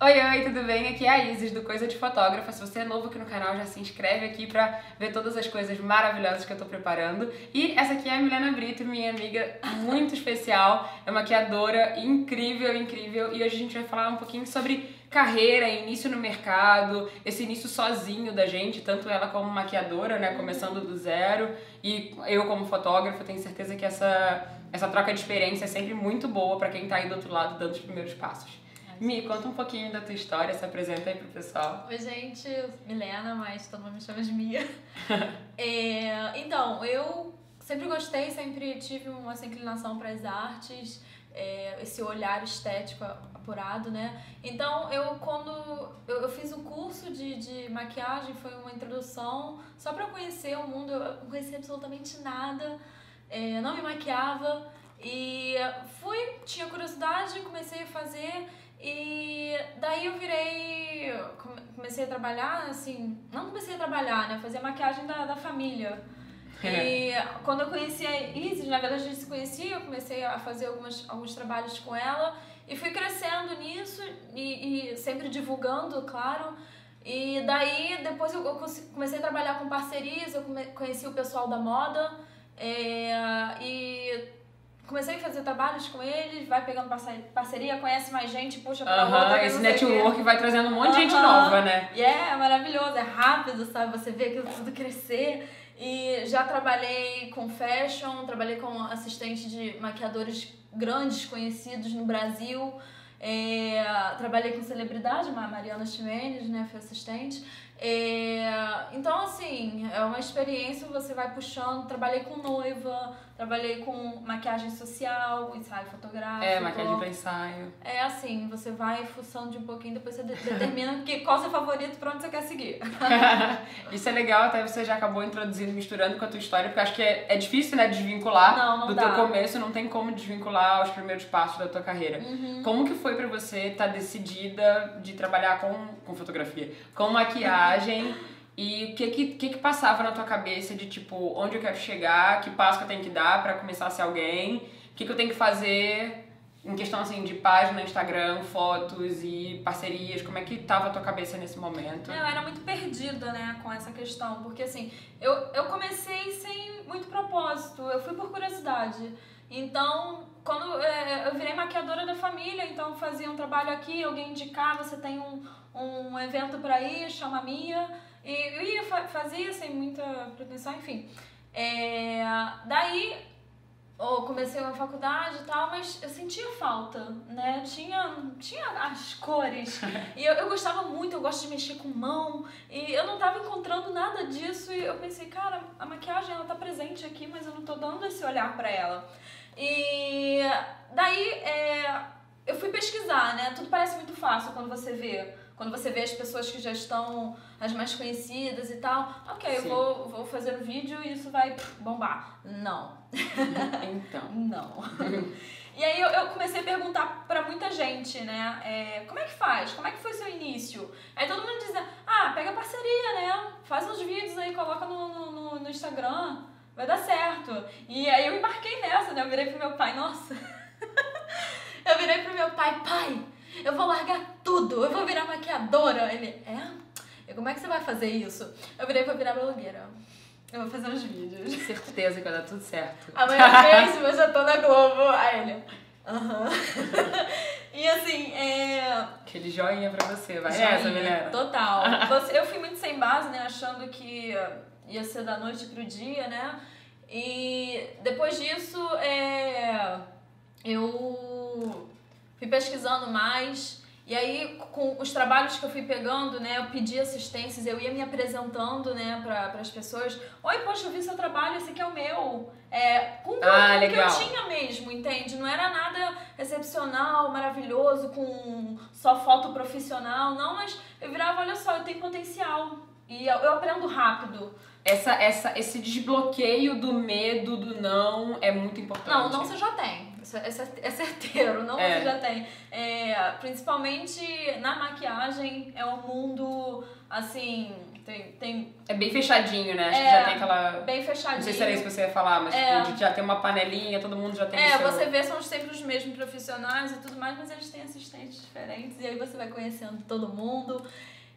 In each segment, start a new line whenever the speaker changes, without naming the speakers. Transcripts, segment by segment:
Oi, oi, tudo bem? Aqui é a Isis do Coisa de Fotógrafa. Se você é novo aqui no canal, já se inscreve aqui pra ver todas as coisas maravilhosas que eu tô preparando. E essa aqui é a Milena Brito, minha amiga muito especial, é maquiadora incrível, incrível. E hoje a gente vai falar um pouquinho sobre carreira, início no mercado, esse início sozinho da gente, tanto ela como maquiadora, né, começando do zero, e eu como fotógrafa, tenho certeza que essa, essa troca de experiência é sempre muito boa para quem tá aí do outro lado dando os primeiros passos. Mi, conta um pouquinho da tua história, se apresenta aí pro pessoal.
Oi, gente, Milena, mas todo mundo me chama de Mia. é, então, eu sempre gostei, sempre tive uma essa inclinação para as artes, é, esse olhar estético apurado, né? Então, eu quando eu, eu fiz o um curso de, de maquiagem, foi uma introdução só para conhecer o mundo, eu não conhecia absolutamente nada, é, não me maquiava e fui, tinha curiosidade, comecei a fazer e daí eu virei. Comecei a trabalhar, assim. Não comecei a trabalhar, né? Fazer maquiagem da, da família. E quando eu conheci a Isis, na verdade a gente se conhecia, eu comecei a fazer algumas, alguns trabalhos com ela e fui crescendo nisso e, e sempre divulgando, claro. E daí depois eu, comecei a trabalhar com parcerias, eu conheci o pessoal da moda é, e comecei a fazer trabalhos com eles, vai pegando parceria, conhece mais gente, puxa pra
uhum,
outra.
Esse network vai trazendo um monte de gente nova, né?
E é, é maravilhoso, é rápido, sabe? Você vê aquilo tudo crescer. E já trabalhei com fashion, trabalhei com assistente de maquiadores grandes, conhecidos no Brasil. É, trabalhei com celebridade, Mariana Ximenes, né? Fui assistente. É, então, assim, é uma experiência, você vai puxando. Trabalhei com noiva, trabalhei com maquiagem social, ensaio fotográfico.
É, maquiagem pra ensaio.
É assim, você vai fuçando de um pouquinho, depois você determina que, qual o seu favorito pra onde você quer seguir.
Isso é legal, até você já acabou introduzindo, misturando com a tua história, porque acho que é, é difícil, né, desvincular
não, não
do
dá.
teu começo, não tem como desvincular os primeiros passos da tua carreira.
Uhum.
Como que foi pra você estar tá decidida de trabalhar com, com fotografia, com maquiagem? E o que, que que, que passava na tua cabeça de tipo, onde eu quero chegar, que passo que eu tenho que dar para começar a ser alguém, o que, que eu tenho que fazer em questão assim de página, Instagram, fotos e parcerias, como é que tava a tua cabeça nesse momento?
Eu era muito perdida, né, com essa questão, porque assim, eu, eu comecei sem muito propósito, eu fui por curiosidade. Então, quando é, eu virei maquiadora da família, então fazia um trabalho aqui, alguém indicava, você tem um, um evento para ir, chama a Mia e eu ia fazia sem muita pretensão, enfim. É, daí eu comecei uma faculdade e tal, mas eu sentia falta, né? Tinha, tinha as cores. e eu, eu gostava muito, eu gosto de mexer com mão. E eu não tava encontrando nada disso. E eu pensei, cara, a maquiagem ela tá presente aqui, mas eu não tô dando esse olhar para ela. E daí é, eu fui pesquisar, né? Tudo parece muito fácil quando você vê quando você vê as pessoas que já estão as mais conhecidas e tal, ok, Sim. eu vou, vou fazer um vídeo e isso vai bombar. Não.
Então.
Não. E aí eu, eu, comecei a perguntar pra muita gente, né? É, como é que faz? Como é que foi seu início? Aí todo mundo dizia, ah, pega parceria, né? Faz uns vídeos aí, coloca no, no, no Instagram, vai dar certo. E aí eu embarquei nessa, né? Eu virei pro meu pai, nossa. eu virei pro meu pai, pai, eu vou largar tudo, eu vou virar maquiadora. Ele, é? E como é que você vai fazer isso? Eu virei pra virar blogueira. Eu vou fazer uns vídeos.
Certeza que vai dar tudo certo.
Amanhã mesmo eu já tô na Globo. Aí ele, aham. e assim, é.
Aquele joinha pra você, vai joinha, essa, menina.
Total. Eu fui muito sem base, né? Achando que ia ser da noite pro dia, né? E depois disso, é. Eu fui pesquisando mais. E aí, com os trabalhos que eu fui pegando, né, eu pedi assistências, eu ia me apresentando, né, para as pessoas. Oi, poxa, eu vi seu trabalho, esse aqui é o meu. É, com o
ah,
que eu tinha mesmo, entende? Não era nada excepcional, maravilhoso, com só foto profissional, não, mas eu virava, olha só, eu tenho potencial. E eu, eu aprendo rápido.
Essa, essa, esse desbloqueio do medo, do não, é muito importante.
Não, não você já tem. Isso é, é certeiro, não
É.
você já tem. É, principalmente na maquiagem, é um mundo, assim, tem, tem
É bem fechadinho, né? Acho que
É,
já tem aquela.
bem fechadinho.
Não sei se era isso que você ia falar, mas
É.
tipo, já tem uma panelinha, todo mundo já tem
É,
seu...
você vê, são sempre os mesmos profissionais e tudo mais, mas eles têm assistentes diferentes, e aí você vai conhecendo todo mundo.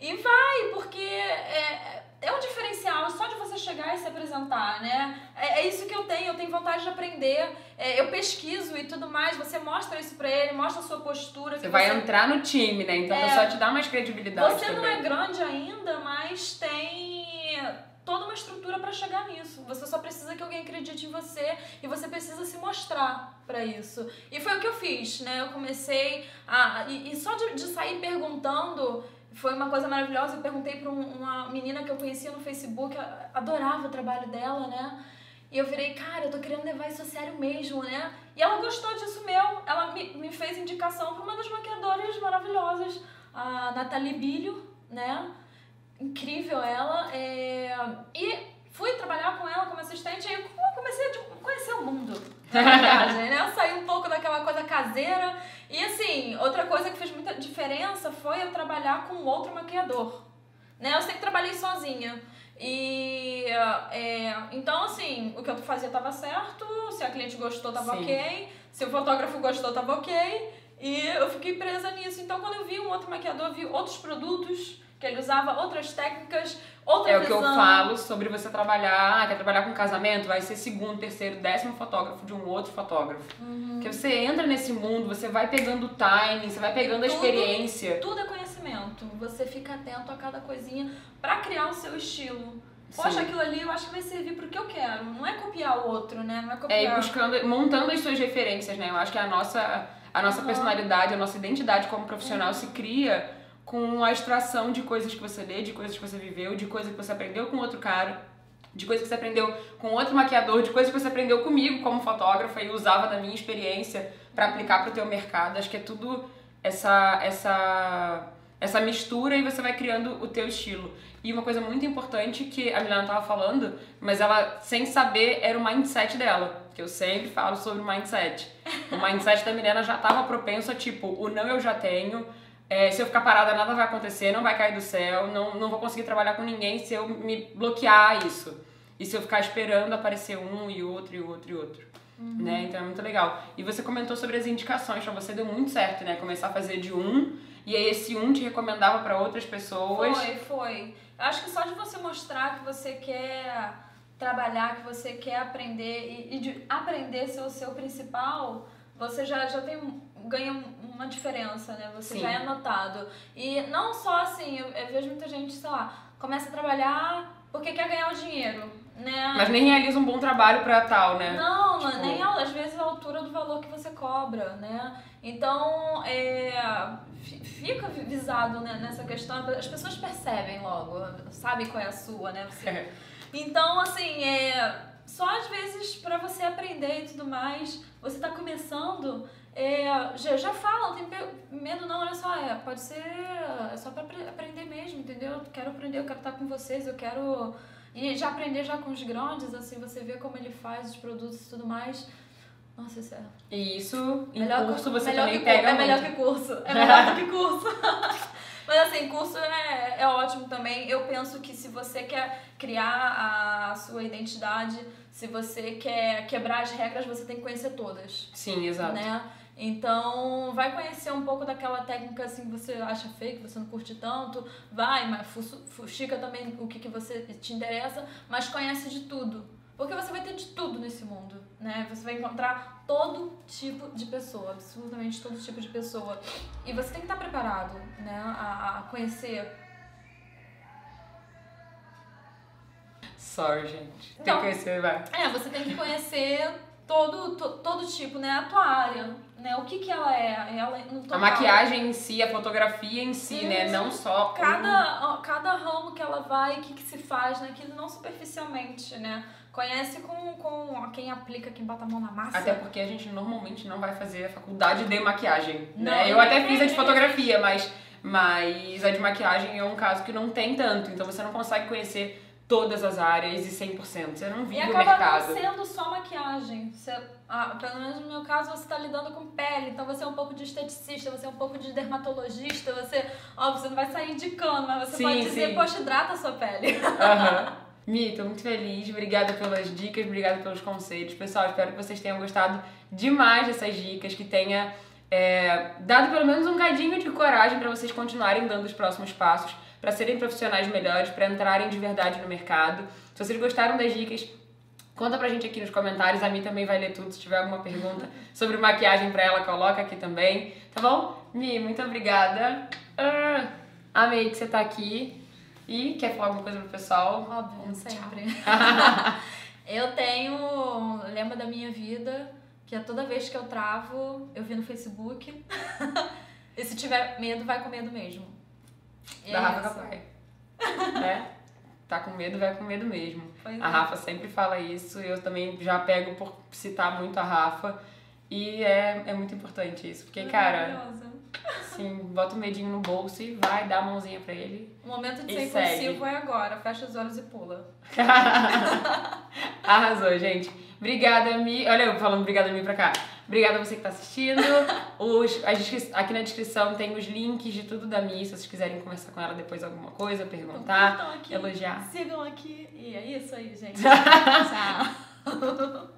E vai, porque é, é um diferencial só de você chegar e se apresentar, né? É, é isso que eu tenho, eu tenho vontade de aprender, é, eu pesquiso e tudo mais, você mostra isso pra ele, mostra a sua postura.
Você vai entrar no time, né? Então
É.
pessoa te dá mais credibilidade
Você não
também.
é grande ainda, mas tem toda uma estrutura pra chegar nisso. Você só precisa que alguém acredite em você e você precisa se mostrar pra isso. E foi o que eu fiz, né? Eu comecei a e, e só de, de sair perguntando foi uma coisa maravilhosa. Eu perguntei um- uma menina que eu conhecia no Facebook, adorava o trabalho dela, né? E eu virei, cara, eu tô querendo levar isso a sério mesmo, né? E ela gostou disso meu. Ela me, me fez indicação pra uma das maquiadoras maravilhosas, a Nathalie Bilho, né? Incrível ela. é, E fui trabalhar com ela como assistente e eu comecei a tipo, conhecer o mundo da maquiagem, né? Eu saí um pouco daquela coisa caseira. E assim, outra coisa que fez muita diferença foi eu trabalhar com outro maquiador. Né? Eu sempre trabalhei sozinha. E é, então, assim, o que eu fazia tava certo, se a cliente gostou, tava
Sim.
ok, se o fotógrafo gostou, tava ok. E eu fiquei presa nisso. Então, quando eu vi um outro maquiador, vi outros produtos que ele usava, outras técnicas, outra
É o que eu
visão.
falo sobre você trabalhar, ah, quer trabalhar com casamento, vai ser segundo, terceiro, décimo fotógrafo de um outro fotógrafo.
Uhum.
Porque você entra nesse mundo, você vai pegando o timing, você vai pegando a
Tudo.
experiência.
Tudo é conhecimento. Você fica atento a cada coisinha pra criar o seu estilo. Poxa,
Sim.
aquilo ali eu acho que vai servir pro que eu quero. Não é copiar o outro, né? Não é
É,
copiar.
ir buscando, montando as suas referências, né? Eu acho que a nossa, a nossa
Aham.
personalidade, a nossa identidade como profissional se cria com a extração de coisas que você lê, de coisas que você viveu, de coisas que você aprendeu com outro cara, de coisas que você aprendeu com outro maquiador, de coisas que você aprendeu comigo como fotógrafa e usava da minha experiência pra aplicar pro teu mercado. Acho que é tudo essa essa essa mistura e você vai criando o teu estilo. E uma coisa muito importante que a Milena tava falando, mas ela sem saber era o mindset dela, que eu sempre falo sobre o mindset. O mindset da Milena já tava propenso a tipo, o não eu já tenho, é, se eu ficar parada nada vai acontecer, não vai cair do céu, não, não vou conseguir trabalhar com ninguém se eu me bloquear isso. E se eu ficar esperando aparecer um e outro e outro e outro. Né? Então é muito legal. E você comentou sobre as indicações, pra você deu muito certo, né? Começar a fazer de um, e aí esse um te recomendava pra outras pessoas.
Foi, foi. Eu acho que só de você mostrar que você quer trabalhar, que você quer aprender e, e de aprender ser o seu principal, você já, já tem ganha uma diferença, né? Você
Sim.
já é notado. E não só assim, eu, eu vejo muita gente, sei lá, começa a trabalhar porque quer ganhar o dinheiro, né?
Mas nem realiza um bom trabalho pra tal, né?
Não, é
Tipo-
nem às vezes a altura do valor que você cobra, né? Então, é, fi- fica vi- visado né, nessa questão, as pessoas percebem logo, sabem qual é a sua, né? Você- Então, assim, é, só às vezes pra você aprender e tudo mais, você tá começando, é, já, já fala, não tem medo não, olha só, é, pode ser é só pra apre- aprender mesmo, entendeu? Eu quero aprender, eu quero estar com vocês, eu quero... E já aprender já com os grandes, assim, você vê como ele faz os produtos e tudo mais. Nossa, isso é...
E isso, em
Melhor
curso,
que,
você
melhor
também
que,
pega
É melhor
muito.
que curso. É melhor do que curso. Mas assim, curso é, é ótimo também. Eu penso que se você quer criar a sua identidade, se você quer quebrar as regras, você tem que conhecer todas.
Sim, exato.
Né? Então, vai conhecer um pouco daquela técnica assim que você acha fake, você não curte tanto. Vai, mas fuxica também o que, que você te interessa, mas conhece de tudo. Porque você vai ter de tudo nesse mundo, né? Você vai encontrar todo tipo de pessoa, absolutamente todo tipo de pessoa. E você tem que estar preparado, né? A, a conhecer.
Sorry, gente. Tem
Não.
que conhecer, vai.
É, você tem que conhecer todo, to- todo tipo, né? A tua área, né? O que que ela é. Ela, no
A maquiagem em si, a fotografia em si, né? Não só.
Cada, cada ramo que ela vai, o que, que se faz, né? Aquilo não superficialmente, né? Conhece com, com quem aplica, quem bota a mão na massa.
Até porque a gente normalmente não vai fazer a faculdade de maquiagem,
Não,
né? Eu até fiz a de fotografia, mas, mas a de maquiagem é um caso que não tem tanto. Então você não consegue conhecer todas as áreas e 100%. Você não
E
vive o
acaba
mercado.
não sendo só maquiagem. Você, ah, pelo menos no meu caso, você tá lidando com pele, então você é um pouco de esteticista, você é um pouco de dermatologista, você, ó, você não vai sair indicando, mas você
Sim,
pode dizer,
sim.
poxa, hidrata a sua pele.
Aham. Mi, tô muito feliz. Obrigada pelas dicas, obrigada pelos conselhos. Pessoal, espero que vocês tenham gostado demais dessas dicas, que tenha é, dado pelo menos um cadinho de coragem para vocês continuarem dando os próximos passos, para serem profissionais melhores, para entrarem de verdade no mercado. Se vocês gostaram das dicas, Conta pra gente aqui nos comentários, a Mi também vai ler tudo. Se tiver alguma pergunta sobre maquiagem pra ela, coloca aqui também. Tá bom? Mi, muito obrigada. Ah, amei que você tá aqui. E quer falar alguma coisa pro pessoal?
Óbvio, sempre. eu tenho um lema da minha vida, que é toda vez que eu travo, eu vi no Facebook. e se tiver medo, vai com medo mesmo. E
da
é
Rafa. Capai. né? Tá com medo, vai com medo mesmo.
Pois
A
é.
Rafa sempre fala isso, eu também já pego por citar muito a Rafa. E é, é muito importante isso, porque, cara,
Maravilhosa.
Assim, bota o medinho no bolso e vai, dá a mãozinha pra ele.
O momento de ser impulsivo é agora. Fecha os olhos e pula.
Arrasou, gente. Obrigada, Mi. Olha eu falando obrigada, Mi, pra cá. Obrigada a você que tá assistindo. Os, aqui na descrição tem os links de tudo da Mi, se vocês quiserem conversar com ela depois alguma coisa, perguntar,
Então, aqui,
elogiar.
Sigam aqui. E é isso aí, gente. Tchau.